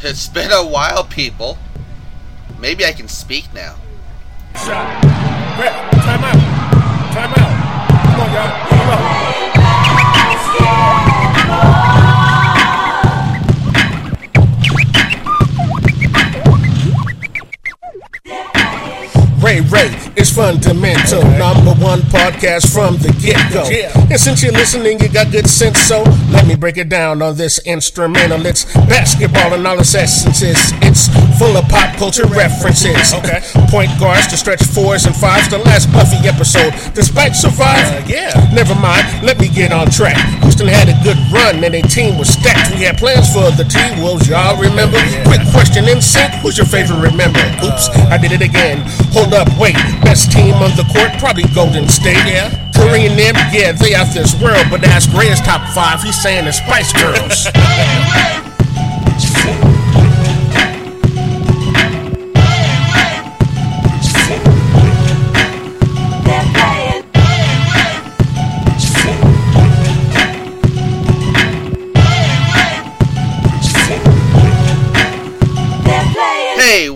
It's been a while, people. Maybe I can speak now. Shot. Brett, time out. Time out. Come on, y'all. Come on. Ray Ray is fundamental. Number one podcast from the get go. And since you're listening, you got good sense, so let me break it down on this instrumental. It's basketball and all its essences. It's full of pop culture references. Okay. Point guards to stretch fours and fives. The last Buffy episode, despite survive. Uh, yeah. Never mind, let me get on track. Houston had a good run and their team was stacked. We had plans for the T Wolves, y'all remember? Quick question in sync, who's your favorite remember? Oops, uh, I did it again. Hold up, wait. Best team on the court, probably Golden State. Yeah. Curry and them, yeah, they out this world. But ask Ray's top five, he's saying the Spice Girls.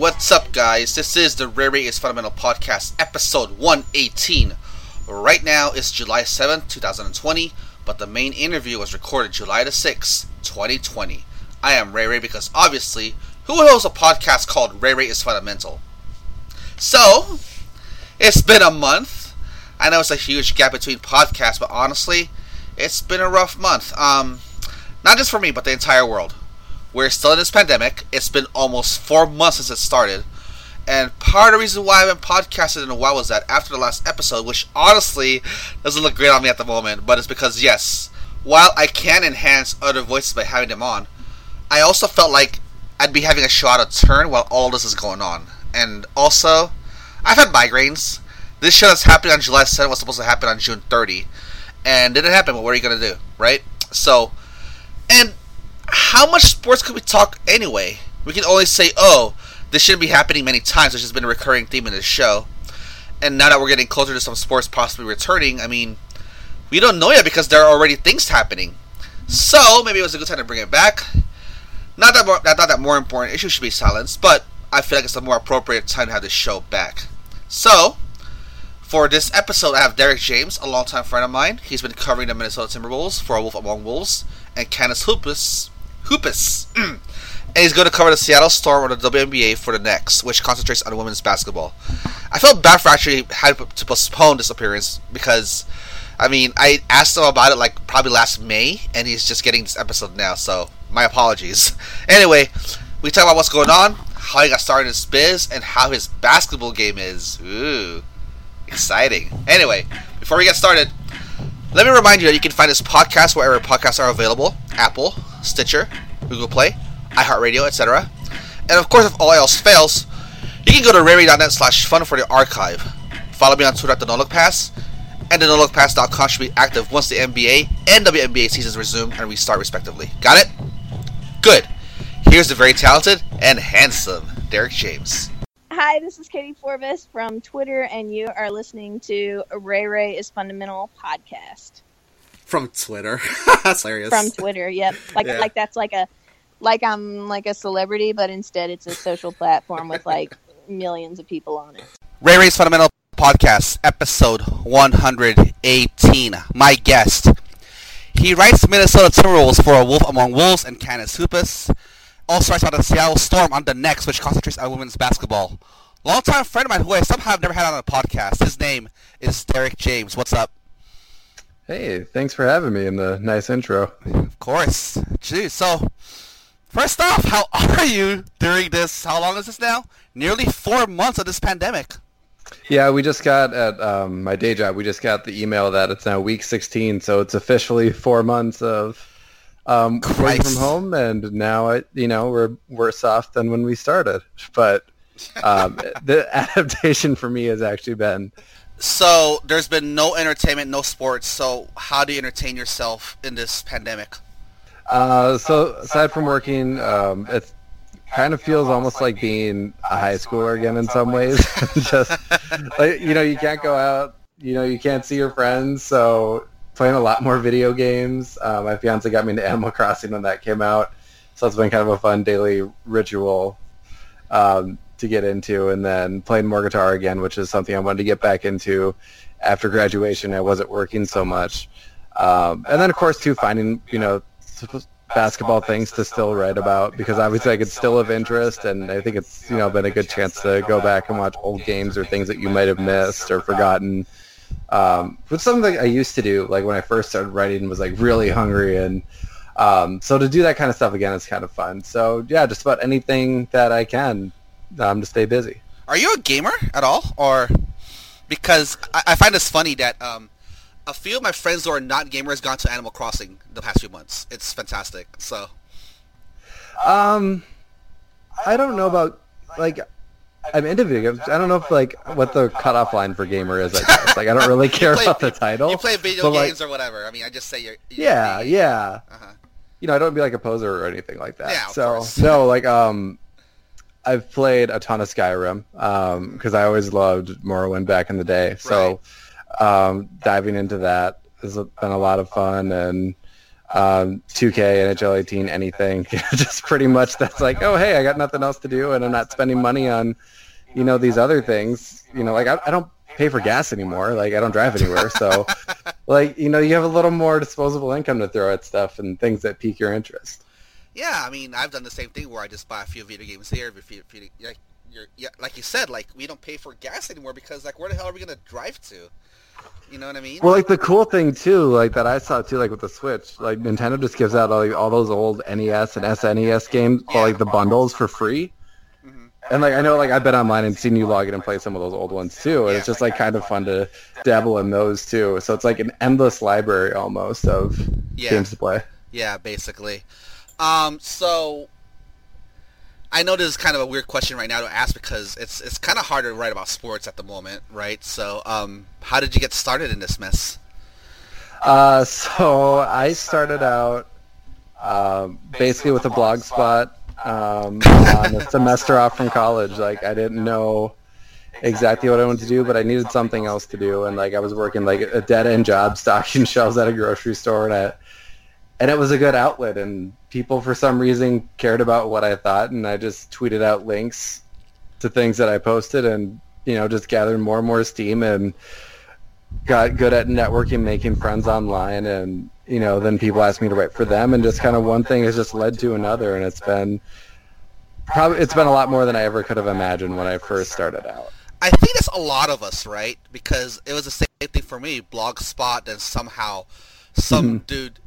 what's up, guys? This is the Rare Ray is Fundamental Podcast, episode 118. Right now it's July 7th, 2020, but the main interview was recorded July the 6th, 2020. I am Ray Ray because obviously, who hosts a podcast called Ray Ray is Fundamental? So, it's been a month. I know it's a huge gap between podcasts, but honestly, it's been a rough month. Um, not just for me, but the entire world. We're still in this pandemic. It's been almost four months since it started. And part of the reason why I haven't podcasted in a while was that after the last episode, which honestly doesn't look great on me at the moment, but it's because, yes, while I can enhance other voices by having them on, I also felt like I'd be having a show out of turn while all this is going on. And also, I've had migraines. This show that's happening on July 7th was supposed to happen on June 30. And didn't happen, but what are you going to do, right? So, and how much sports could we talk anyway? We can only say, oh, this shouldn't be happening many times, which has been a recurring theme in this show. And now that we're getting closer to some sports possibly returning, I mean, we don't know yet because there are already things happening. So maybe it was a good time to bring it back. Not that more, not that more important issues should be silenced, but I feel like it's a more appropriate time to have this show back. So, for this episode, I have Derek James, a longtime friend of mine. He's been covering the Minnesota Timberwolves for A Wolf Among Wolves, and Canis Hoopus, Hoopus, mm. and he's going to cover the Seattle Storm or the WNBA for the next, which concentrates on women's basketball. I felt bad for actually having to postpone this appearance because, I mean, I asked him about it like probably last May, and he's just getting this episode now. So my apologies. Anyway, we talk about what's going on, how he got started in this biz, and how his basketball game is. Ooh, exciting. Anyway, before we get started, let me remind you that you can find this podcast wherever podcasts are available Apple, Stitcher, Google Play, iHeartRadio, etc. And of course, if all else fails, you can go to rary.net slash fun for the archive. Follow me on Twitter at the NoLookPass, and the NoLookPass.com should be active once the NBA and WNBA seasons resume and restart respectively. Got it? Good. Here's the very talented and handsome Derek James. Hi, this is Katie Forbes from Twitter, and you are listening to Ray Ray is Fundamental podcast from Twitter. that's hilarious. from Twitter. Yep, like Yeah. like that's like a like I'm like a celebrity, but instead it's a social platform with like millions of people on it. Ray Ray's Fundamental Podcast, episode 118. My guest. He writes Minnesota Timberwolves for A Wolf Among Wolves and Canis Hoopus. Also writes about the Seattle Storm on the next, which concentrates on women's basketball. Longtime friend of mine who I somehow have never had on a podcast. His name is Derek James. What's up? Hey, thanks for having me in the nice intro. Of course. Jeez, so first off, how are you during this? How long is this now? Nearly four months of this pandemic. Yeah, we just got at um, my day job. We just got the email that it's now week 16, so it's officially four months of um, working from home, and now I, you know, we're worse off than when we started. But um, the adaptation for me has actually been So there's been no entertainment, no sports. So how do you entertain yourself in this pandemic? Uh, so aside from working, um, it kind of feels almost like being a high schooler again in some ways. Just like you know, you can't go out. You know, you can't see your friends. So playing a lot more video games. Uh, my fiance got me into Animal Crossing when that came out. So it's been kind of a fun daily ritual um, to get into, and then playing more guitar again, which is something I wanted to get back into after graduation. I wasn't working so much, um, and then of course too finding you know basketball things to still write about because obviously I could still have interest, and I think it's you know been a good chance to go back and watch old games or things that you might have missed or forgotten. Um, something I used to do, like when I first started writing, was like really hungry, and um, so to do that kind of stuff again is kind of fun. So yeah, just about anything that I can um, to stay busy. Are you a gamer at all, or because I, I find this funny that um, a few of my friends who are not gamers gone to Animal Crossing the past few months. It's fantastic. So, um, I don't know about like I'm into video games. I don't know if like what the cutoff line for gamer is. I guess. Like I don't really care play, about the title. You play video games like, or whatever. I mean, I just say you're. you're yeah, yeah. Uh-huh. You know, I don't be like a poser or anything like that. Yeah, so no, like um, I've played a ton of Skyrim because um, I always loved Morrowind back in the day. So. Right um, diving into that has been a lot of fun and um, 2K, and NHL 18, anything. just pretty much that's like, oh, hey, I got nothing else to do and I'm not spending money on, you know, these other things. You know, like I, I don't pay for gas anymore. Like I don't drive anywhere. So like, you know, you have a little more disposable income to throw at stuff and things that pique your interest. Yeah, I mean, I've done the same thing where I just buy a few video games here, a few, few, like, you're, yeah, like you said, like we don't pay for gas anymore because like where the hell are we gonna drive to? You know what I mean? Well, like the cool thing too, like that I saw too, like with the Switch, like Nintendo just gives out all, like, all those old NES and SNES games, yeah. like the bundles for free. Mm-hmm. And like I know, like I've been online and seen you log in and play some of those old ones too, and yeah. it's just like kind of fun to dabble in those too. So it's like an endless library almost of yeah. games to play. Yeah, basically. Um, so I know this is kind of a weird question right now to ask because it's it's kind of hard to write about sports at the moment, right? So, um, how did you get started in this mess? Uh, so I started out um, basically with a blog spot um, on a semester off from college. Like I didn't know exactly what I wanted to do, but I needed something else to do, and like I was working like a dead end job stocking shelves at a grocery store, and I and it was a good outlet and people for some reason cared about what I thought and I just tweeted out links to things that I posted and you know just gathered more and more steam and got good at networking making friends online and you know then people asked me to write for them and just kind of one thing has just led to another and it's been probably it's been a lot more than I ever could have imagined when I first started out. I think that's a lot of us, right? Because it was the same thing for me. Blogspot and somehow some mm-hmm. dude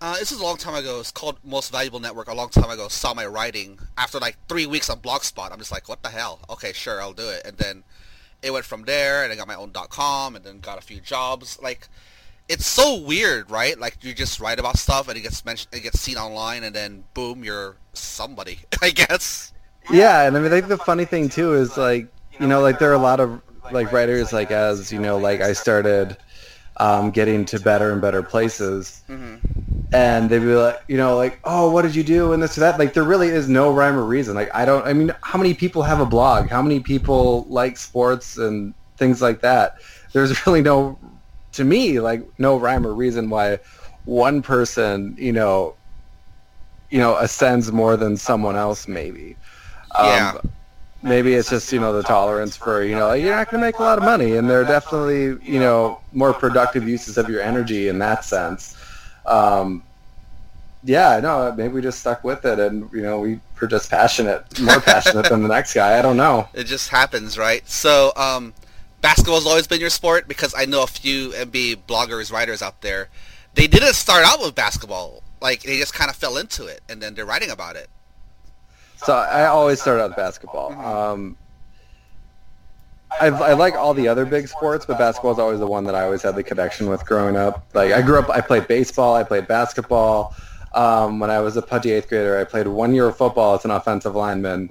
uh, this is a long time ago. It's called Most Valuable Network. A long time ago, saw my writing after like three weeks on Blogspot. I'm just like, what the hell? Okay, sure, I'll do it. And then it went from there, and I got my own .com, and then got a few jobs. Like, it's so weird, right? Like you just write about stuff, and it gets mentioned, it gets seen online, and then boom, you're somebody. I guess. Yeah, and I mean, I think the funny thing too is like, you know, like there are a lot of like writers like as you know, like I started um, getting to better and better places. Mm-hmm. And they'd be like, you know, like, oh, what did you do and this or that. Like, there really is no rhyme or reason. Like, I don't. I mean, how many people have a blog? How many people like sports and things like that? There's really no, to me, like, no rhyme or reason why one person, you know, you know, ascends more than someone else. Maybe. Yeah. Maybe it's just you know the tolerance for you know you're not going to make a lot of money and there are definitely you know more productive uses of your energy in that sense. Um, yeah no maybe we just stuck with it and you know we were just passionate more passionate than the next guy. I don't know. It just happens right? So um, basketball's always been your sport because i know a few nba bloggers writers out there they didn't start out with basketball. Like they just kind of fell into it and then they're writing about it so I always start out with basketball. Um, I, I like all the other big sports, but basketball is always the one that I always had the connection with growing up. Like I grew up, I played baseball, I played basketball. Um, when I was a pudgy eighth grader, I played one year of football as an offensive lineman.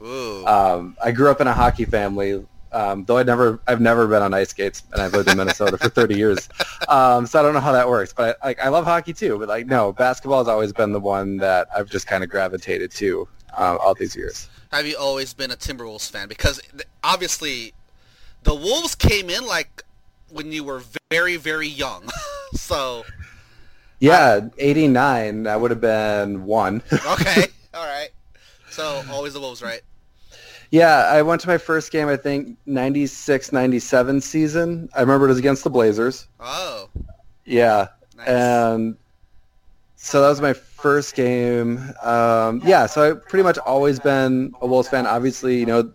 Um, I grew up in a hockey family, um, though I never, I've never been on ice skates, and I've lived in Minnesota for 30 years. Um, so I don't know how that works, but I, like I love hockey too. But like, no, basketball has always been the one that I've just kind of gravitated to uh, all these years. Have you always been a Timberwolves fan? Because obviously, the Wolves came in like when you were very, very young. so. Yeah, 89. That would have been one. okay. All right. So always the Wolves, right? Yeah, I went to my first game, I think, 96, 97 season. I remember it was against the Blazers. Oh, Yeah. nice. And so that was my first game. Um, yeah, so I've pretty much always been a Wolves fan. Obviously, you know,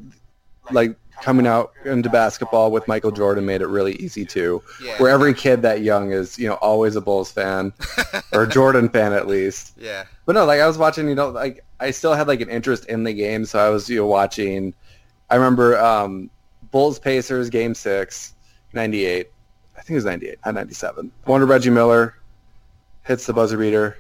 like coming out into basketball with Michael Jordan made it really easy too. yeah. Where every kid that young is, you know, always a Bulls fan or a Jordan fan at least. yeah. But no, like I was watching, you know, like I still had like an interest in the game, so I was you know watching. I remember um, Bulls Pacers game six, 98. I think it was 98, not 97. Wonder Reggie Miller hits the buzzer beater.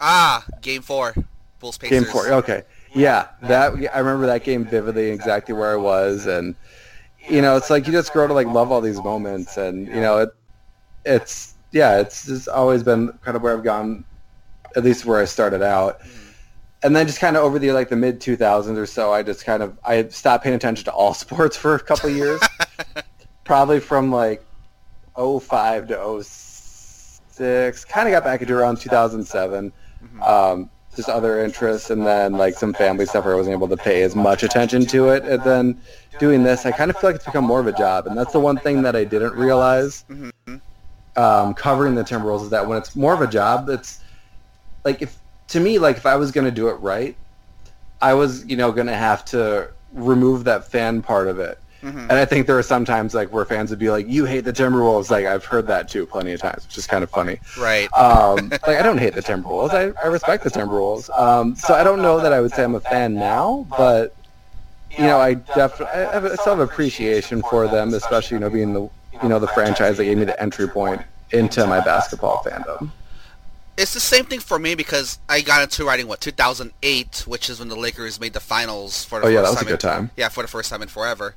Ah, game four, Bulls Pacers. Game four. Okay, yeah, that I remember that game vividly, exactly where I was, and you know, it's like you just grow to like love all these moments, and you know, it it's yeah, it's just always been kind of where I've gone, at least where I started out. And then just kind of over the like the mid 2000s or so, I just kind of I stopped paying attention to all sports for a couple years. Probably from like 05 to 06. Kind of got back into around 2007. Um, just other interests and then like some family stuff where I wasn't able to pay as much attention to it. And then doing this, I kind of feel like it's become more of a job. And that's the one thing that I didn't realize um, covering the Timberwolves is that when it's more of a job, it's like if to me, like if I was going to do it right, I was, you know, going to have to remove that fan part of it. And I think there are some times like where fans would be like, "You hate the Timberwolves." Like I've heard that too plenty of times, which is kind of funny. Right. Um, like I don't hate the Timberwolves. I, I respect the Timberwolves. Um, so I don't know that I would say I'm a fan now, but you know, I definitely I have a, still have appreciation for them, especially you know being the you know the franchise that gave me the entry point into my basketball fandom. It's the same thing for me because I got into writing what 2008, which is when the Lakers made the finals for the Oh first yeah, that was a time good in- time. Yeah, for the first time in forever.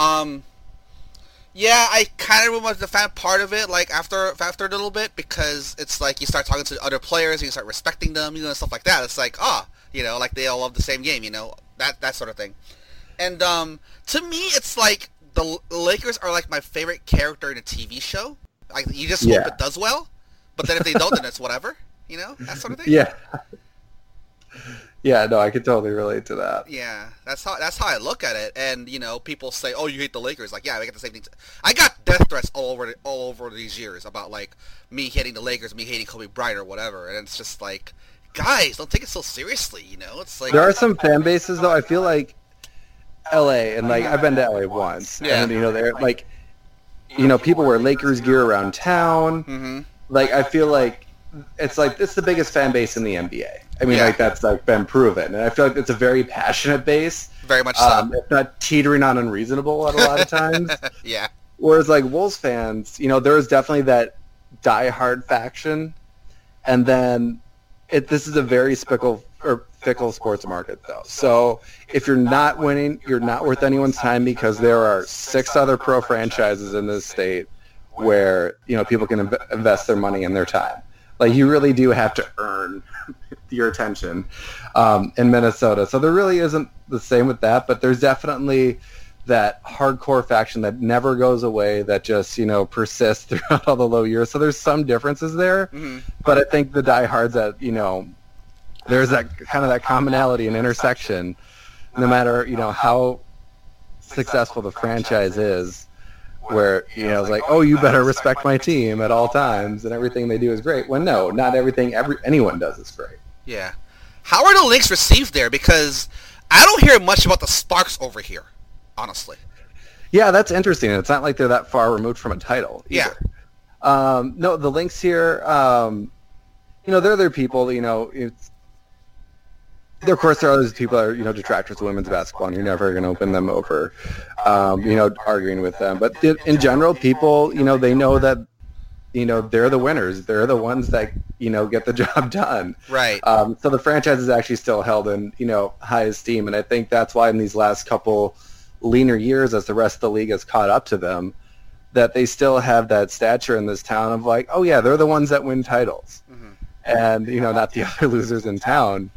Um, yeah, I kind of remember the fan part of it, like after after a little bit, because it's like you start talking to other players and you start respecting them, you know, stuff like that. It's like, ah, you know, like they all love the same game, you know, that that sort of thing. And um, to me, it's like the Lakers are like my favorite character in a TV show. Like you just hope it does well, but then if they don't, then it's whatever, you know, that sort of thing. Yeah. Yeah, no, I could totally relate to that. Yeah, that's how that's how I look at it. And you know, people say, "Oh, you hate the Lakers." Like, yeah, I get the same thing. I got death threats all over all over these years about like me hating the Lakers, me hating Kobe Bryant or whatever. And it's just like, guys, don't take it so seriously. You know, it's like There are some fan bases though. I feel like L.A. and like I've been to L.A. once, Yeah. and you know they're like, you know, people wear Lakers gear around town. hmm Like I feel like it's like it's the biggest fan base in the NBA. I mean, Yeah. like that's like been proven, and I feel like it's a very passionate base. very much so. Um, if not teetering on unreasonable at a lot of times. yeah, Whereas like Wolves fans, you know, there is definitely that die-hard faction, and then it, this is a very fickle or fickle sports market though. So if you're not winning, you're not worth anyone's time because there are six other pro franchises in this state where you know people can inv- invest their money and their time. Like you really do have to earn your attention um, in Minnesota. So there really isn't the same with that, but there's definitely that hardcore faction that never goes away that just you know persists throughout all the low years. So there's some differences there, hmm but I think the diehards that you know there's that kind of that commonality and intersection. No matter you know how successful the franchise is, where you know it's like oh you better respect my team at all times and everything they do is great. When no, not everything every anyone does is great. Yeah. How are the Lynx received there? Because I don't hear much about the Sparks over here, honestly. Yeah, that's interesting. It's not like they're that far removed from a title. Yeah. Um, no, the Lynx here, um, you know, they're other people. You know, it's, of course, there are those people that are you know detractors of women's basketball, and you're never going to open them over, um, you know, arguing with them. But in general, people, you know, they know that, you know, they're the winners. They're the ones that you know get the job done. Right. Um, so the franchise is actually still held in you know high esteem, and I think that's why in these last couple leaner years, as the rest of the league has caught up to them, that they still have that stature in this town of like, oh yeah, they're the ones that win titles, Mhm. and you know not the other losers in town,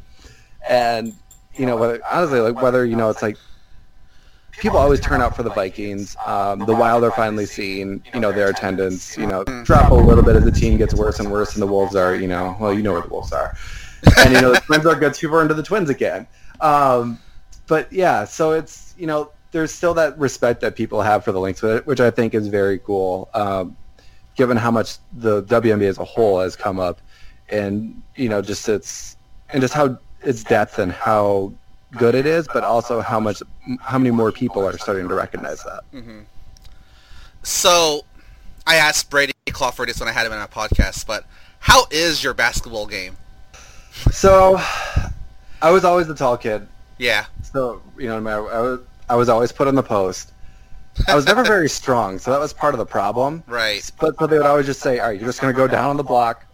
and you know whether honestly like whether you know it's like. People always turn out for the Vikings. Um, the Wild are finally seeing, you know, their attendance, you know, drop a little bit as the team gets worse and worse, and the Wolves are, you know, well, you know where the Wolves are and you know the twins are good. People are into the twins again. Um, but yeah, so it's you know there's still that respect that people have for the Lynx, which I think is very cool, um, given how much the WNBA as a whole has come up, and you know just its and just how its depth and how good it is, but also how much how many more people are starting to recognize that. Mm-hmm. So, I asked Brady Clawford this when I had him in my podcast, but how is your basketball game? So, I was always the tall kid. Yeah. So you know, no matter- I was I was always put on the post. I was never very strong, so that was part of the problem. Right. But so they would always just say, "All right, you're just going to go down on the block,"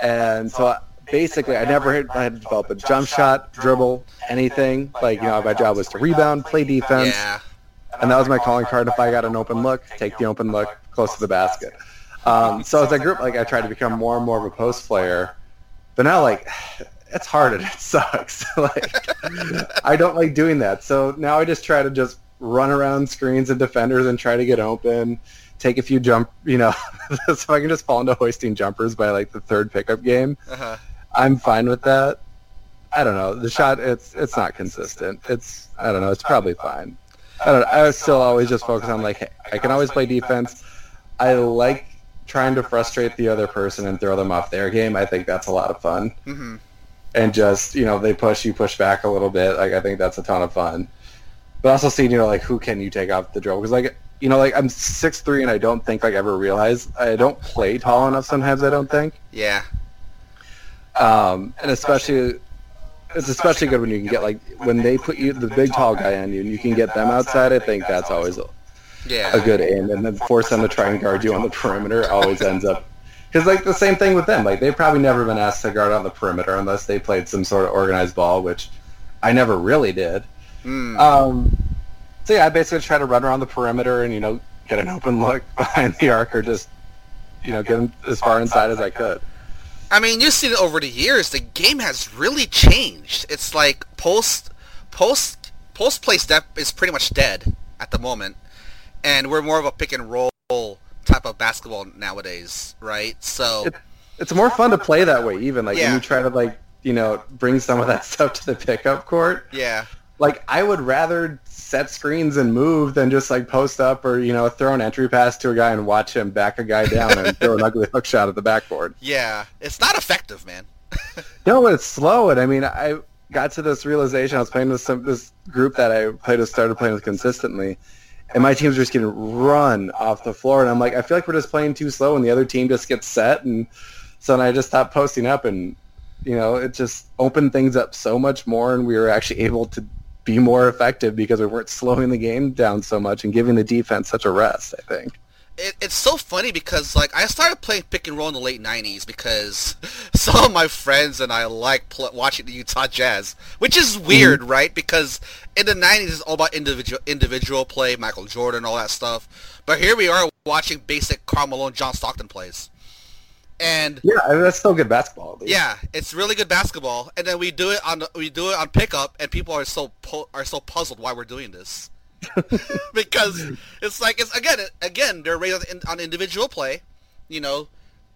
and so I- basically, I never had, I had to develop a jump shot, dribble, anything. Like you know, my job was to rebound, play defense, Yeah. and that was my calling card. If I got an open look, take the open look close to the basket. Um, so as I grew up, like I tried to become more and more of a post player, but now like it's hard and it sucks. like I don't like doing that. So now I just try to just run around screens and defenders and try to get open, take a few jump, you know, so I can just fall into hoisting jumpers by like the third pickup game. Uh-huh. I'm fine with that. I don't know. The shot, it's it's not consistent. It's I don't know. It's probably fine. I don't. I still always just focus on like hey, I can always play defense. I like trying to frustrate the other person and throw them off their game. I think that's a lot of fun. hmm And just you know they push you push back a little bit. Like I think that's a ton of fun. But also seeing you know like who can you take off the dribble because like you know like I'm six three and I don't think like ever realize I don't play tall enough sometimes. I don't think Yeah. Um, and especially it's especially good when you can get like when they put you the big tall guy on you and you can get them outside. I think that's always a, Yeah. a good aim, and then force them to try and guard you on the perimeter always ends up because like the same thing with them. Like they've probably never been asked to guard on the perimeter unless they played some sort of organized ball, which I never really did. Mm. Um, so yeah, I basically try to run around the perimeter and you know get an open look behind the arc or just you know get them as far inside as I could. I mean, you've seen it over the years. The game has really changed. It's like post, post, post play step is pretty much dead at the moment, and we're more of a pick and roll type of basketball nowadays, right? So, It- it's more fun to play that way even like Yeah. when you try to like you know bring some of that stuff to the pickup court yeah, like i would rather set screens and move than just like post up or you know throw an entry pass to a guy and watch him back a guy down and throw an ugly hook shot at the backboard yeah, it's not effective, man. no but it's slow and i mean i got to this realization i was playing with some this group that i played with started playing with consistently and my teams were just getting run off the floor and i'm like i feel like we're just playing too slow and the other team just gets set and so then i just stopped posting up and you know it just opened things up so much more and we were actually able to be more effective because we weren't slowing the game down so much and giving the defense such a rest i think it, it's so funny because like I started playing pick and roll in the late '90s because some of my friends and I like pl- watching the Utah Jazz, which is mm-hmm. weird, right? Because in the '90s it's all about individual individual play, Michael Jordan, all that stuff. But here we are watching basic Karl Malone, John Stockton plays, and yeah I mean, that's still good basketball yeah, it's really good basketball. And then we do it on we do it on pickup, and people are so pu- are so puzzled why we're doing this because it's like it's again again they're raised on, on individual play, you know,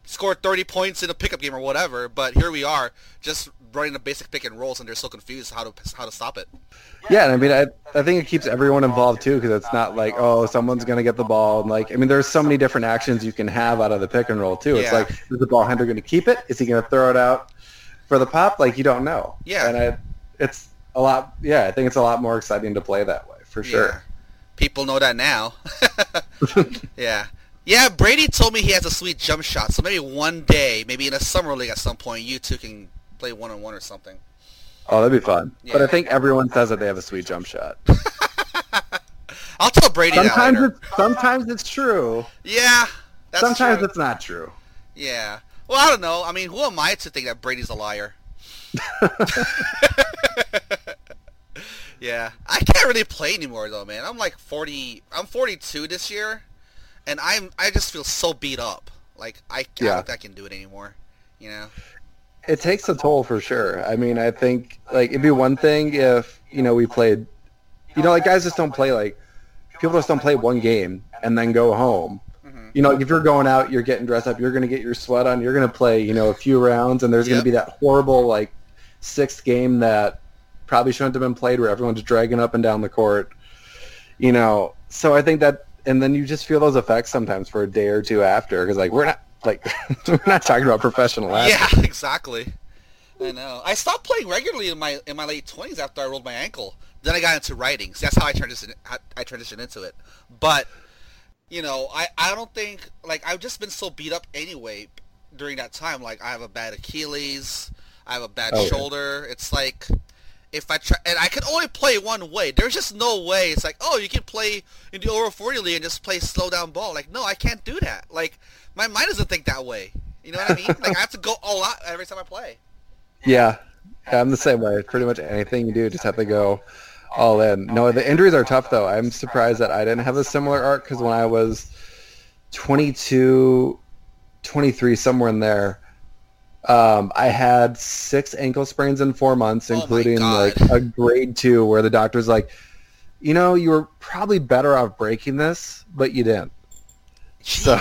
score thirty points in a pickup game or whatever. But here we are just running the basic pick and rolls, and they're so confused how to how to stop it. Yeah, and I mean, I, I think it keeps everyone involved too, because it's not like, oh, someone's going to get the ball. And like, I mean, there's so many different actions you can have out of the pick and roll too. It's Yeah. like, is the ball handler going to keep it? Is he going to throw it out for the pop? Like, you don't know. Yeah. And I, it's a lot. Yeah, I think it's a lot more exciting to play that way for Yeah. sure. People know that now. yeah. Yeah, Brady told me he has a sweet jump shot, so maybe one day, maybe in a summer league at some point, you two can play one on one or something. Oh, that'd be fun. But I think everyone says that they have a sweet jump shot. I'll tell Brady Sometimes it's sometimes it's true. Yeah, that's sometimes true. it's not true. Yeah. Well, I don't know. I mean, who am I to think that Brady's a liar? yeah, I can't really play anymore though, man. I'm like 40. I'm 42 this year, and I'm I just feel so beat up. Like I, I Yeah. don't think I can do it anymore. You know? It takes a toll for sure. I mean, I think like it'd be one thing if you know we played, you know, like guys just don't play like people just don't play one game and then go home. Mhm. You know, like if you're going out, you're getting dressed up, you're going to get your sweat on, you're going to play, you know, a few rounds, and there's gonna be that horrible like sixth game that probably shouldn't have been played, where everyone's dragging up and down the court. You know, so I think that, and then you just feel those effects sometimes for a day or two after, because like we're not like we're not talking about professional athletes. Yeah, exactly. I know. I stopped playing regularly in my in my late twenties after I rolled my ankle. Then I got into writing. So that's how I transitioned. I transitioned into it. But you know, I I don't think like I've just been so beat up anyway during that time. Like I have a bad Achilles. I have a bad Oh, yeah. shoulder. It's like if I try, and I can only play one way. There's just no way. It's like, oh, you can play in the over 40 league and just play slow down ball. Like, no, I can't do that. Like, my mind doesn't think that way. You know what I mean? like, I have to go all out every time I play. Yeah, I'm the same way. Pretty much anything you do, just have to go all in. No, the injuries are tough though. I'm surprised that I didn't have a similar arc because when I was 22, 23, somewhere in there, um, I had six ankle sprains in four months, Oh including God. like a grade two, where the doctor's like, you know, you were probably better off breaking this, but you didn't. So,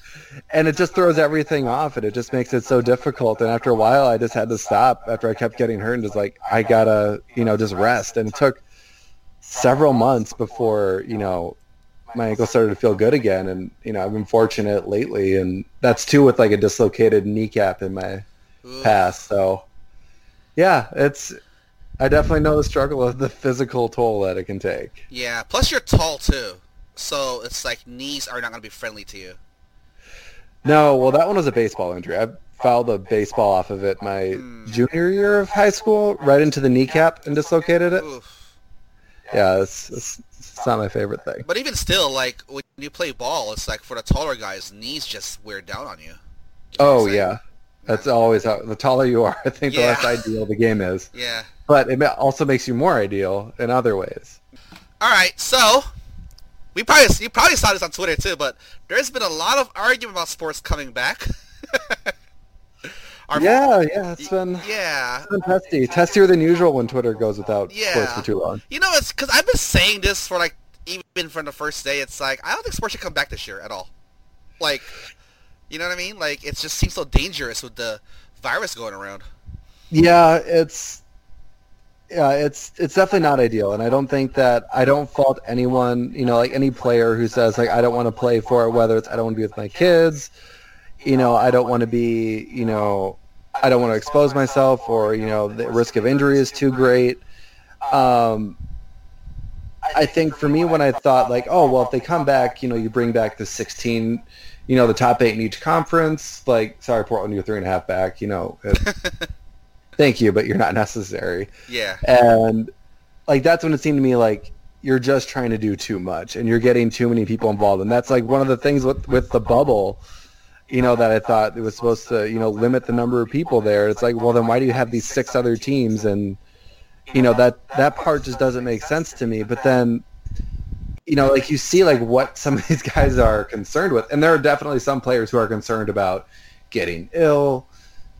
and it just throws everything off, and it just makes it so difficult. And after a while, I just had to stop. After I kept getting hurt, and just like I gotta, you know, just rest. And it took several months before you know my ankle started to feel good again. And you know, I've been fortunate lately, and that's too with like a dislocated kneecap in my Ooh. past. So, yeah, it's. I definitely know the struggle of the physical toll that it can take. Yeah. Plus, you're tall too, so it's like knees are not gonna be friendly to you. No, well, that one was a baseball injury. I fouled a baseball off of it my Hmm. junior year of high school, right into the kneecap and dislocated it. Oof. Yeah, it's, it's, it's not my favorite thing. But even still, like when you play ball, it's like for the taller guys, knees just wear down on you. You Oh yeah, that's always how. The taller you are, I think the Yeah. less ideal the game is. Yeah. But it also makes you more ideal in other ways. All right, so we probably you probably saw this on Twitter too, but there's been a lot of argument about sports coming back. Our- yeah, yeah, it's been, yeah. it's been uh, testy, testier than usual when Twitter goes without Yeah. sports for too long. You know, it's because I've been saying this for like even from the first day. It's like I don't think sports should come back this year at all. Like, you know what I mean? Like it just seems so dangerous with the virus going around. Yeah, it's yeah, it's it's definitely not ideal, and I don't think that I don't fault anyone, you know, like any player who says like I don't want to play for it, whether it's I don't want to be with my kids, you know, I don't want to be, you know, I don't want to expose myself, or you know, the risk of injury is too great. Um, I think for me, when I thought like, oh well, if they come back, you know, you bring back the 16, you know, the top eight in each conference. Like, sorry, Portland, you're three and a half back. You know, it, thank you, but you're not necessary. Yeah. And like that's when it seemed to me like you're just trying to do too much, and you're getting too many people involved. And that's like one of the things with with the bubble. You know that I thought it was supposed to, you know, limit the number of people there. It's like, well, then why do you have these six other teams? And you know that that part just doesn't make sense to me. But then, you know, like you see like what some of these guys are concerned with, and there are definitely some players who are concerned about getting ill,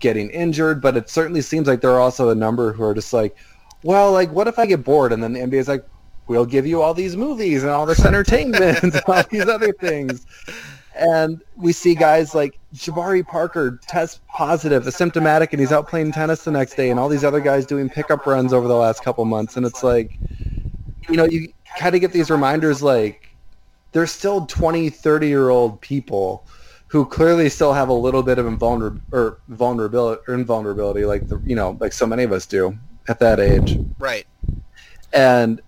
getting injured. But it certainly seems like there are also a number who are just like, well, like what if I get bored? And then the NBA is like, we'll give you all these movies and all this entertainment and all these other things. And we see guys like Jabari Parker test positive, asymptomatic, and he's out playing tennis the next day, and all these other guys doing pickup runs over the last couple months. And it's like, you know, you kind of get these reminders like there's still 20, 30 year old people who clearly still have a little bit of invulner- or vulnerability or invulnerability, like the, you know, like so many of us do at that age Right. and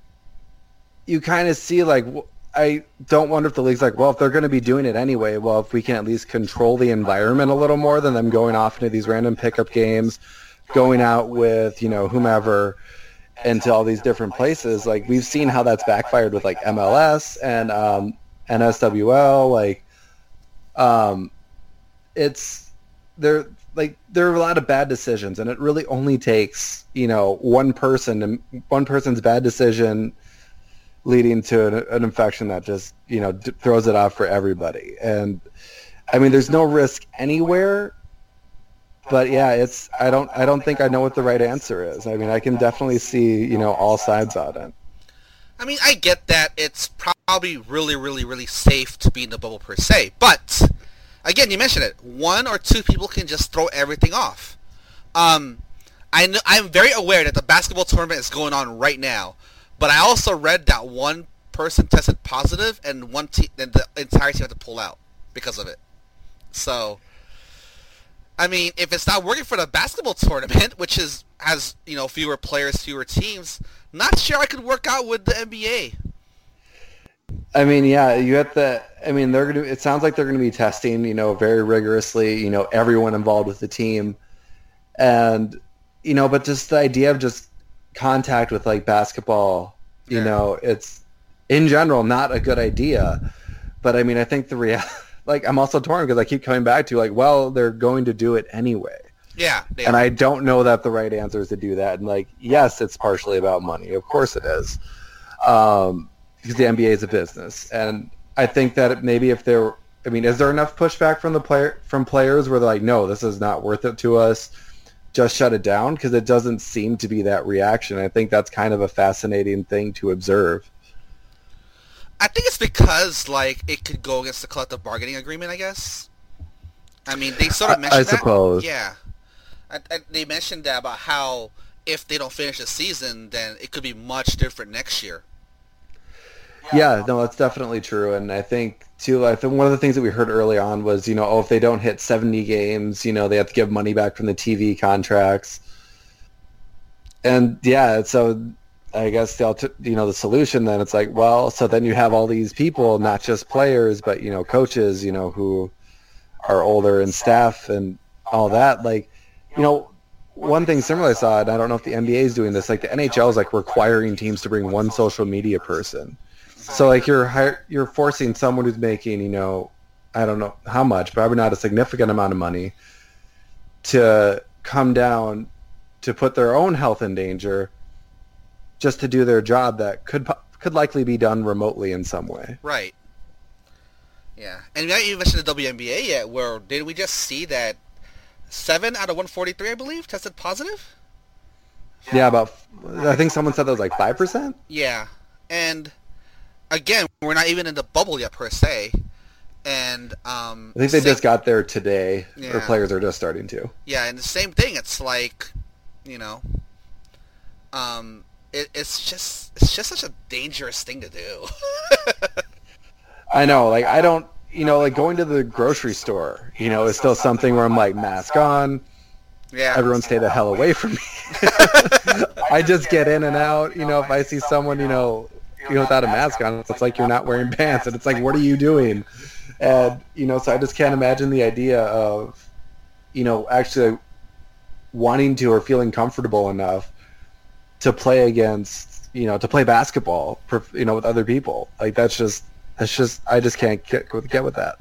you kind of see like I don't wonder if the league's like, well, if they're going to be doing it anyway, well, if we can at least control the environment a little more than them going off into these random pickup games, going out with you know whomever into all these different places. Like we've seen how that's backfired with like MLS and um, NWSL. Like, um, it's there. Like there are a lot of bad decisions, and it really only takes you know one person and one person's bad decision leading to an, an infection that just you know d- throws it off for everybody. And I mean, there's no risk anywhere. But yeah, it's I don't I don't think I know what the right answer is. I mean, I can definitely see you know all sides on it. I mean, I get that it's probably really, really, really safe to be in the bubble per se, but again, you mentioned it. One or two people can just throw everything off. Um, I know, I'm very aware that the basketball tournament is going on right now, but I also read that one person tested positive and one team and the entire team had to pull out because of it. So, I mean, if it's not working for the basketball tournament, which is has you know fewer players, fewer teams, not sure I could work out with the NBA. I mean, yeah, you have to. I mean, they're gonna. It sounds like they're to be testing, you know, very rigorously. You know, everyone involved with the team, and you know, but just the idea of just contact with like basketball, you Yeah. know, it's in general not a good idea. But I mean, I think the real, like, I'm also torn because I keep coming back to like, well, they're going to do it anyway. Yeah, And. I don't know that the right answer is to do that. And like, yes, it's partially about money. Of course it is. Um, because the NBA is a business. And I think that maybe if there, I mean, is there enough pushback from the player, from players where they're like, no, this is not worth it to us. Just shut it down because it doesn't seem to be that reaction. I think that's kind of a fascinating thing to observe. I think it's because like it could go against the collective bargaining agreement. I guess. I mean, they sort of mentioned I that. suppose. Yeah, I, I, they mentioned that about how if they don't finish the season, then it could be much different next year. Yeah, no, that's definitely true. And I think too, I think one of the things that we heard early on was, you know, oh, if they don't hit 70 games, you know, they have to give money back from the TV contracts. And yeah, so I guess the you know the solution then it's like, well, so then you have all these people, not just players, but you know, coaches, you know, who are older and staff and all that. Like, you know, one thing similar I saw, and I don't know if the NBA is doing this, like the NHL is like requiring teams to bring one social media person. So like you're hire, you're forcing someone who's making you know I don't know how much, probably not a significant amount of money, to come down to put their own health in danger, just to do their job that could could likely be done remotely in some way. Right. Yeah, and we haven't even mentioned the WNBA yet. Where did we just see that seven out of 143, I believe, tested positive? Yeah, about I think someone said that was like five percent. Yeah, and again, we're not even in the bubble yet per se. And um, I think they same- just got there today, or Yeah. players are just starting to. Yeah, and the same thing. It's like, you know, um, it, it's just it's just such a dangerous thing to do. I know, like I don't, you know, like going to the grocery store, you know, is still something where I'm like mask on, yeah, everyone stay the hell away from me. I just get in and out, you know, if I see someone, you know, without a mask on, it's like you're not wearing pants, and it's like, what are you doing? And you know, so I just can't imagine the idea of, you know, actually wanting to or feeling comfortable enough to play against, you know, to play basketball, you know, with other people. Like that's just, that's just, I just can't get get with that.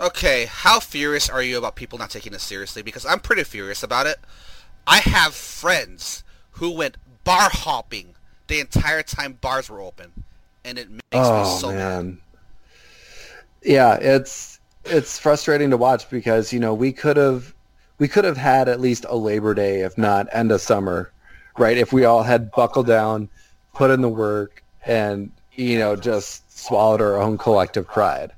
Okay, how furious are you about people not taking this seriously? Because I'm pretty furious about it. I have friends who went bar hopping the entire time bars were open, and it makes me oh so mad. man. Yeah it's it's frustrating to watch because you know we could have we could have had at least a labor day if not end of summer right? If we all had buckled down put in the work and you know just swallowed our own collective pride.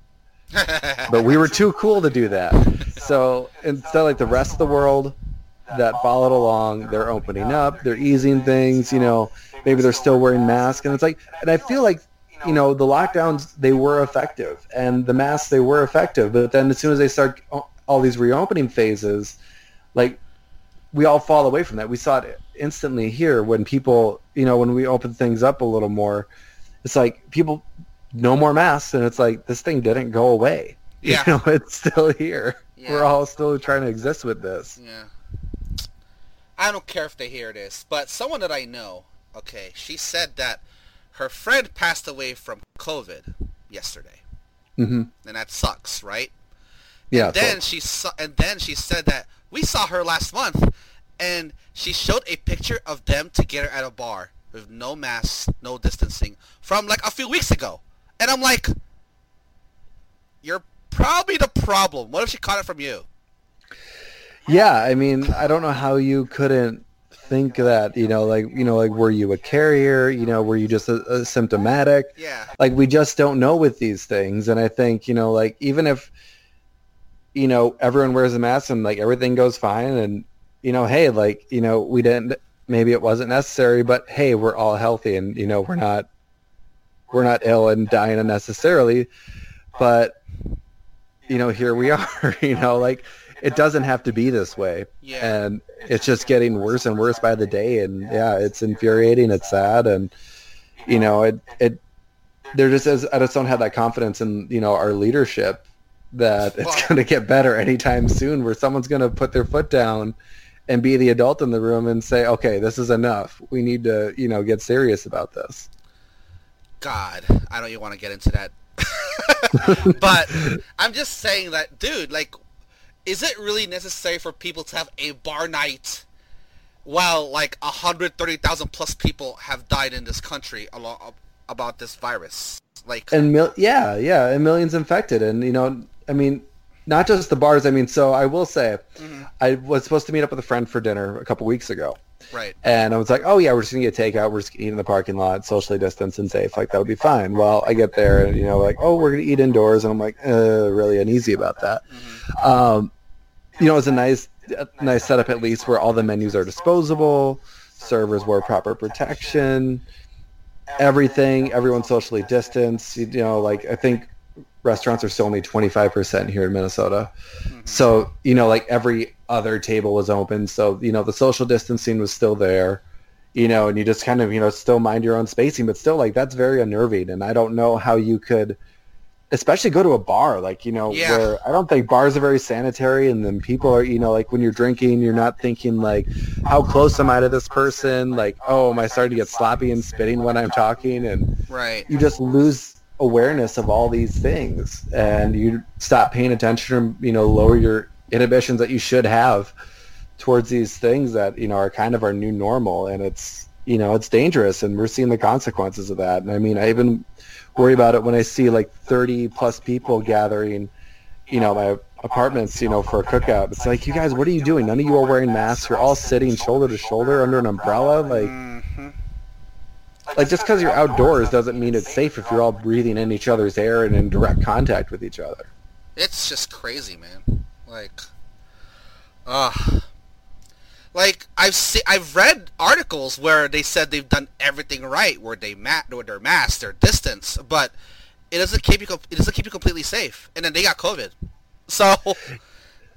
But we were too cool to do that. So instead like the rest of the world that followed along they're opening up they're easing things you know maybe they're still wearing masks and it's like and i feel like you know the lockdowns they were effective and the masks they were effective but then as soon as they start uh, all these reopening phases like we all fall away from that we saw it instantly here when people you know when we open things up a little more it's like people no more masks and it's like this thing didn't go away Yeah. you know it's still here Yeah. we're all still trying to exist with this Yeah. I don't care if they hear this, but someone that I know, okay, she said that her friend passed away from COVID yesterday, hmm and that sucks, right? yeah then so- she saw, and then she said that we saw her last month, and she showed a picture of them together at a bar with no masks, no distancing, from like a few weeks ago, and I'm like, you're probably the problem. What if she caught it from you? Yeah, I mean, I don't know how you couldn't think that, you know, like, you know, like, were you a carrier? You know, were you just a, a symptomatic? Yeah. Like, we just don't know with these things. And I think, you know, like, even if, you know, everyone wears a mask and, like, everything goes fine and, you know, hey, like, you know, we didn't, maybe it wasn't necessary, but hey, we're all healthy and, you know, we're not, we're not ill and dying unnecessarily, but, you know, here we are, you know, like, it doesn't have to be this way. Yeah. And it's just getting worse and worse by the day. And yeah, it's infuriating. It's sad. And, you know, it, it, they're just as I just don't have that confidence in you know our leadership that it's going to get better anytime soon. Where someone's going to put their foot down and be the adult in the room and say, "Okay, this is enough. We need to you know get serious about this." God, I don't even want to get into that. but I'm just saying that, dude, like, is it really necessary for people to have a bar night while like 130,000 plus people have died in this country along, about this virus? Like, And mil- yeah, yeah, and millions infected, and you know, I mean, not just the bars. I mean, so I will say, I was supposed to meet up with a friend for dinner a couple weeks ago. right. And I was like, oh yeah, we're just gonna get takeout. We're just gonna eat in the parking lot, socially distanced and safe. Like that would be fine. Well, I get there and you know, like, oh, we're gonna eat indoors, and I'm like, uh, really uneasy about that. Um, you know, it was a nice, a nice setup at least where all the menus are disposable, servers wear proper protection, everything, everyone's socially distanced. You know, like I think restaurants are still only 25% here in Minnesota. Mm-hmm. So, you know, like every other table was open. So, you know, the social distancing was still there, you know, and you just kind of, you know, still mind your own spacing, but still like that's very unnerving. And I don't know how you could, especially go to a bar, like, you know, Yeah. where I don't think bars are very sanitary. And then people are, you know, like when you're drinking, you're not thinking like, how close am I to this person? Like, oh, am I starting to get sloppy and spitting when I'm talking? And, Right. you just lose awareness of all these things and you stop paying attention you know lower your inhibitions that you should have towards these things that you know are kind of our new normal and it's you know it's dangerous and we're seeing the consequences of that and i mean i even worry about it when i see like 30 plus people gathering you know my apartments you know for a cookout. It's like you guys what are you doing? None of you are wearing masks. You're all sitting shoulder to shoulder under an umbrella? Like hmm like just because you're outdoors doesn't mean it's safe if you're all breathing in each other's air and in direct contact with each other. It's just crazy, man. Like, uh like I've se- I've read articles where they said they've done everything right, where they ma- with their mask, their distance, but it doesn't keep you it doesn't keep you completely safe, and then they got COVID. So,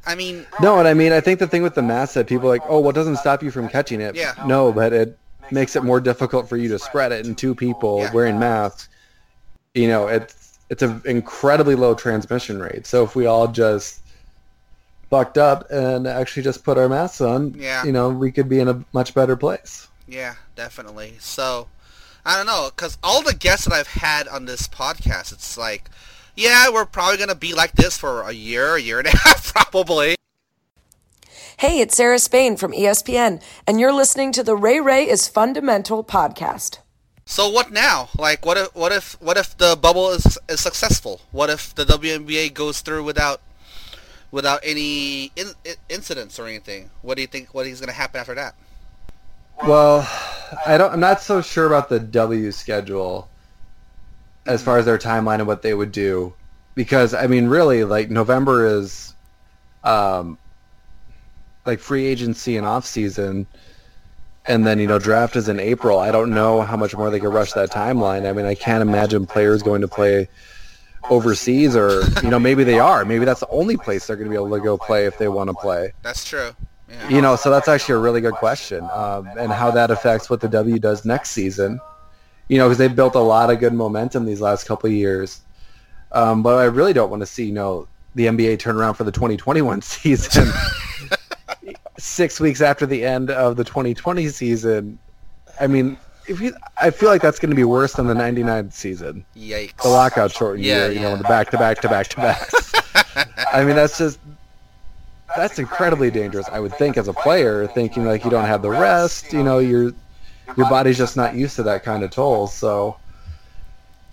I mean, No, and I mean I think the thing with the mask that people are like, oh, what doesn't stop you from catching it? Yeah. No, but it makes it more difficult for you to spread it in two people Yeah. wearing masks. You know, it's it's an incredibly low transmission rate. So if we all just bucked up and actually just put our masks on, Yeah. you know, we could be in a much better place. yeah, definitely. So, I don't know, because all the guests that I've had on this podcast, it's like, yeah, we're probably gonna be like this for a year, a year and a half, probably. Hey, it's Sarah Spain from ESPN, and you're listening to the Ray Ray is Fundamental podcast. So what now? Like, what if what if what if the bubble is is successful? What if the WNBA goes through without without any in, in, incidents or anything? What do you think? What is going to happen after that? Well, I don't. I'm not so sure about the W schedule as far as their timeline and what they would do, because I mean, really, like November is, um, like free agency and off season, and then you know draft is in April. I don't know how much more they could rush that timeline. I mean, I can't imagine players going to play overseas, or you know, maybe they are. Maybe that's the only place they're going to be able to go play if they want to play That's true. Yeah. you know, so that's actually a really good question, um, and how that affects what the W does next season. You know, because they've built a lot of good momentum these last couple of years. Um, but I really don't want to see, you know, the NBA turn around for the 2021 season six weeks after the end of the 2020 season. I mean, if you, I feel like that's going to be worse than the 99 season, Yikes. the lockout shortened Yeah, year, you know, the back to back to back to back. I mean, that's just that's incredibly dangerous. I would think as a player, thinking like you don't have the rest, you know, your your body's just not used to that kind of toll. So,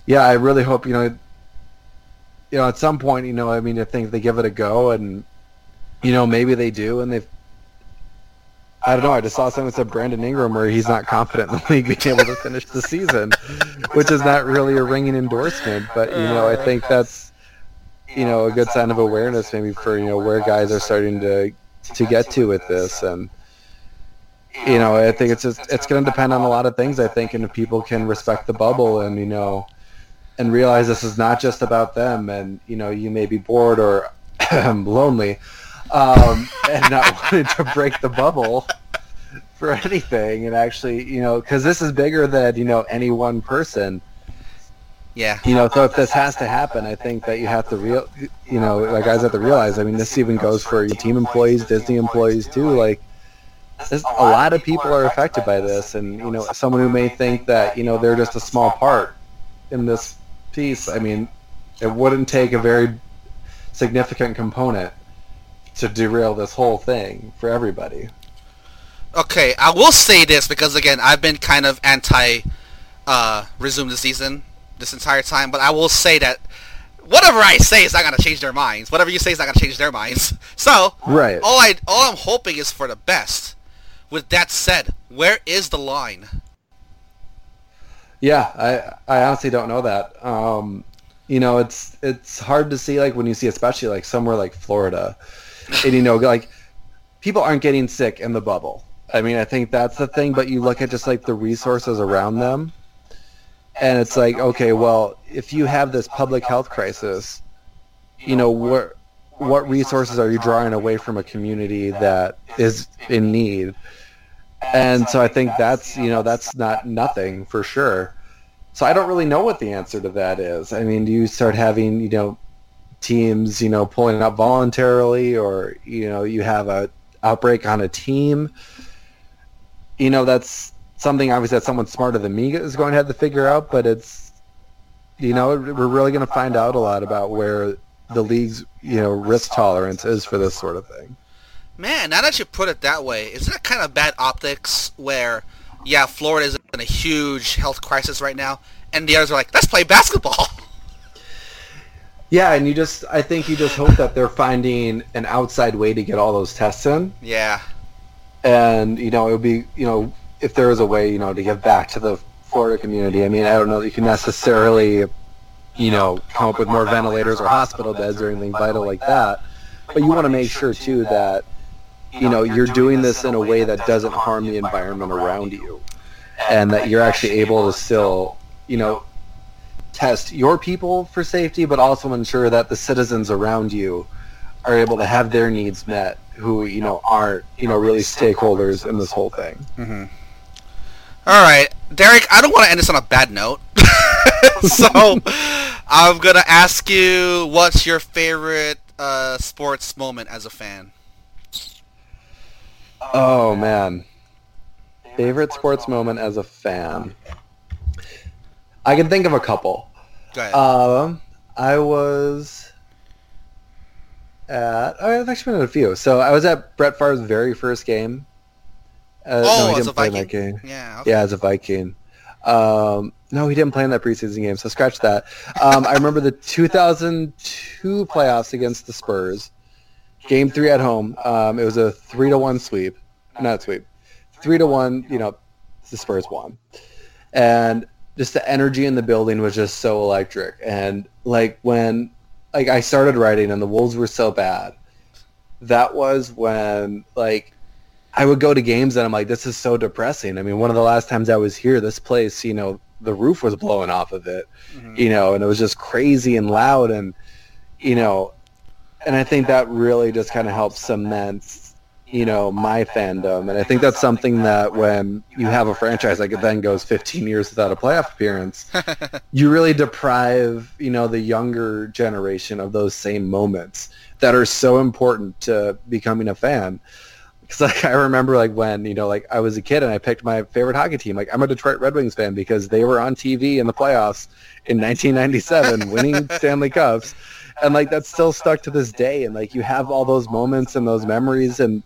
yeah, I really hope you know, you know, at some point, you know, I mean, I think they give it a go, and you know, maybe they do, and they've. I don't know. I just saw that said Brandon Ingram where he's not confident in the league being able to finish the season, which is not really a ringing endorsement. But you know, I think that's you know a good sign of awareness maybe for you know where guys are starting to to get to with this and you know, I think it's just it's going to depend on a lot of things. I think, and if people can respect the bubble and you know, and realize this is not just about them, and you know, you may be bored or lonely, um, and not wanting to break the bubble for anything, and actually, you know, because this is bigger than you know any one person. Yeah. You know, so if this has to happen, I think that you have to real, you know, like guys have to realize. I mean, this even goes for your team employees, Disney employees too. Like, this, a lot of people are affected by this, and you know, someone who may think that you know they're just a small part in this piece. I mean, it wouldn't take a very significant component to derail this whole thing for everybody. Okay, I will say this because again, I've been kind of anti uh, resume the season this entire time, but I will say that whatever I say is not gonna change their minds. Whatever you say is not gonna change their minds. So Right. all I all I'm hoping is for the best. With that said, where is the line? Yeah, I I honestly don't know that. Um, you know, it's it's hard to see like when you see especially like somewhere like Florida, and you know like people aren't getting sick in the bubble. I mean, I think that's the thing. But you look at just like the resources around them, and it's like okay, well, if you have this public health crisis, you know what what resources are you drawing away from a community that is in need? And so I think that's you know that's not nothing for sure. So I don't really know what the answer to that is. I mean, do you start having you know teams you know pulling up voluntarily, or you know you have a outbreak on a team? You know that's something obviously that someone smarter than me is going to have to figure out. But it's you know we're really going to find out a lot about where the league's you know risk tolerance is for this sort of thing. Man, now that you put it that way, isn't it kind of bad optics where, yeah, Florida is in a huge health crisis right now, and the others are like, let's play basketball. Yeah, and you just I think you just hope that they're finding an outside way to get all those tests in. yeah. And, you know, it would be you know, if there was a way, you know, to give back to the Florida community. I mean, I don't know that you can necessarily you know, come up with more ventilators or hospital beds or anything vital like that. But you want to make sure too that you know, you're doing this in a way that doesn't harm the environment around you. And that you're actually able to still, you know, test your people for safety, but also ensure that the citizens around you are able to have their needs met who, you know, aren't, you know, really stakeholders in this whole thing. All right, Derek. I don't want to end this on a bad note, so I'm gonna ask you, what's your favorite uh, sports moment as a fan? Oh man. Favorite sports moment as a fan. I can think of a couple. Go ahead. Um, I was at. Oh, I've actually been at a few. So I was at Brett Favre's very first game. Uh, oh, he as didn't play Viking. that game. Yeah. Okay. Yeah, as a Viking. Um, no, he didn't play in that preseason game, so scratch that. Um, I remember the 2002 playoffs against the Spurs. Game three at home. Um, it was a three to one sweep. Not sweep. Three to one. You know, the Spurs won, and just the energy in the building was just so electric. And like when, like I started writing, and the Wolves were so bad. That was when like I would go to games and I'm like, this is so depressing. I mean, one of the last times I was here, this place, you know, the roof was blowing off of it, mm-hmm. you know, and it was just crazy and loud and, you know, and I think that really just kind of helps cement, you know, my fandom. And I think that's something that when you have a franchise like it then goes 15 years without a playoff appearance, you really deprive, you know, the younger generation of those same moments that are so important to becoming a fan. Because like I remember like when you know like I was a kid and I picked my favorite hockey team. Like I'm a Detroit Red Wings fan because they were on TV in the playoffs in 1997, winning Stanley Cups, and like that's still stuck to this day. And like you have all those moments and those memories, and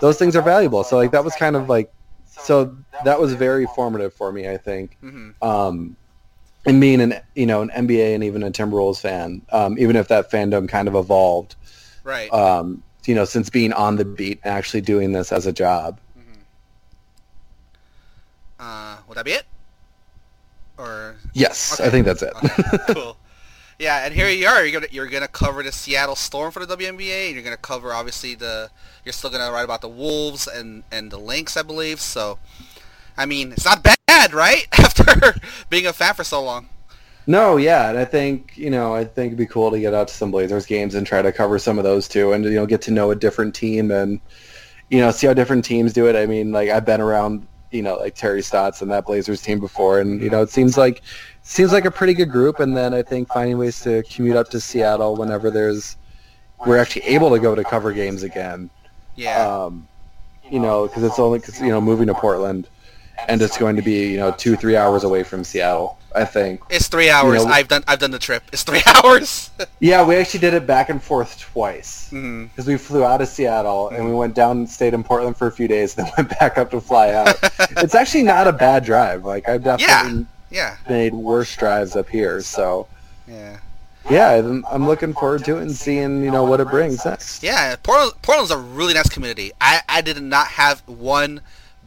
those things are valuable. So like that was kind of like so that was very formative for me. I think. hmm Um, and being an you know an NBA and even a Timberwolves fan, um, even if that fandom kind of evolved, Right. um, you know, since being on the beat and actually doing this as a job. Uh, would that be it? Or Yes, Okay. I think that's it. Okay, cool. Yeah, and here you are. You're gonna you're gonna cover the Seattle Storm for the WNBA, and you're gonna cover obviously the. You're still gonna write about the Wolves and and the Lynx, I believe. So, I mean, it's not bad, right? After being a fan for so long. No, yeah, and I think you know, I think it'd be cool to get out to some Blazers games and try to cover some of those too, and you know, get to know a different team and you know, see how different teams do it. I mean, like I've been around, you know, like Terry Stotts and that Blazers team before, and you know, it seems like seems like a pretty good group. And then I think finding ways to commute up to Seattle whenever there's we're actually able to go to cover games again. Yeah. Um, you know, because it's only cause, you know moving to Portland, and it's going to be you know two three hours away from Seattle. I think. it's three hours. know- I've done I've done the trip. It's three hours. Yeah, we actually did it back and forth twice because we flew out of Seattle and we went down and stayed in Portland for a few days, then went back up to fly out. it's actually not a bad drive. Like I've definitely Yeah. Made worse drives up here, so Yeah. yeah, I'm, I'm looking forward to it and seeing you know what it brings next. Yeah, Portland, Portland's a really nice community. I, I did not have one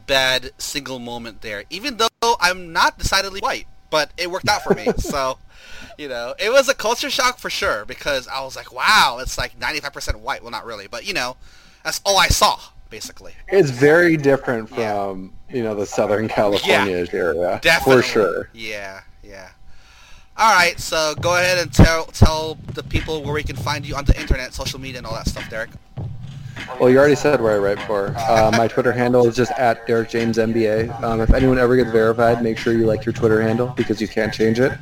bad single moment there, even though I'm not decidedly white, but it worked out for me. so, you know, it was a culture shock for sure because I was like, wow, it's like 95% white. Well, not really, but you know, that's all I saw basically. It's very different from you know the Southern California area Definitely. for sure. Yeah, yeah. All right, so go ahead and tell tell the people where we can find you on the internet, social media, and all that stuff, Derek. Well, you already said where I write for. Uh, my Twitter handle is just at Derek James NBA. Um, if anyone ever gets verified, make sure you like your Twitter handle because you can't change it,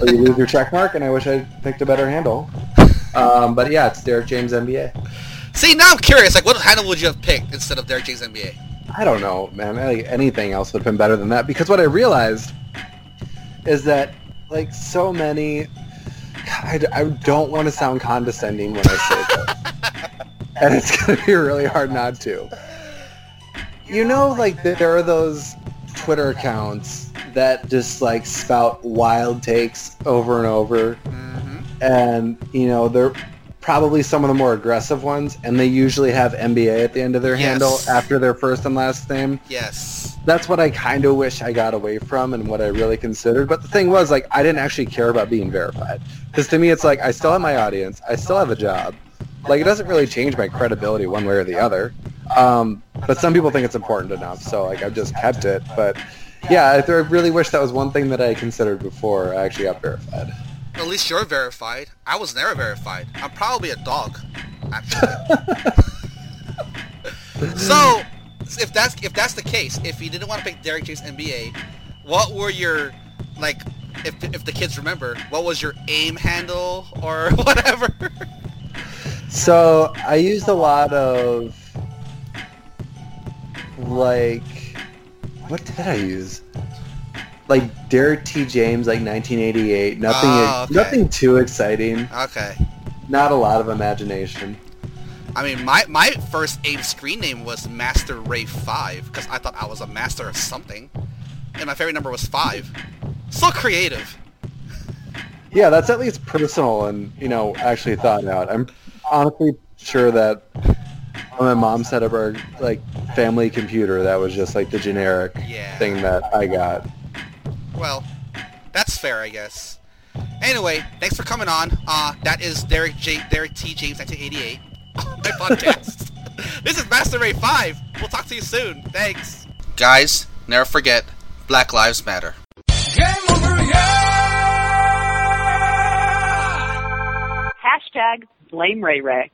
or you lose your check mark. And I wish I picked a better handle. Um, but yeah, it's Derek James NBA. See, now I'm curious. Like, what handle would you have picked instead of Derek James NBA? I don't know, man. Like, anything else would have been better than that because what I realized is that like so many. I, I don't want to sound condescending when I say this, and it's gonna be really hard not to. You know, like there are those Twitter accounts that just like spout wild takes over and over, Mm-hmm. and you know they're probably some of the more aggressive ones, and they usually have NBA at the end of their Yes. handle after their first and last name. Yes. That's what I kind of wish I got away from, and what I really considered. But the thing was, like, I didn't actually care about being verified, because to me, it's like I still have my audience, I still have a job. Like, it doesn't really change my credibility one way or the other. Um, but some people think it's important enough, so like I've just kept it. But yeah, I really wish that was one thing that I considered before I actually got verified. At least you're verified. I was never verified. I'm probably a dog, actually. so, if that's if that's the case, if you didn't want to pick Derek James NBA, what were your like? If if the kids remember, what was your AIM handle or whatever? So I used a lot of like what did I use? Like Derek T. James, like 1988. Nothing, Oh, okay. nothing too exciting. okay. Not a lot of imagination. I mean, my my first AIM screen name was Master Ray Five because I thought I was a master of something, and my favorite number was five. So creative. Yeah, that's at least personal and you know actually thought out. I'm honestly sure that when my mom set up our like family computer, that was just like the generic Yeah. thing that I got. Well, that's fair, I guess. Anyway, thanks for coming on. Uh, that is Derek J. Derek T. James 1988 my podcast. this is Master Ray 5. We'll talk to you soon. Thanks. Guys, never forget, Black Lives Matter. Hashtag blame Ray Ray.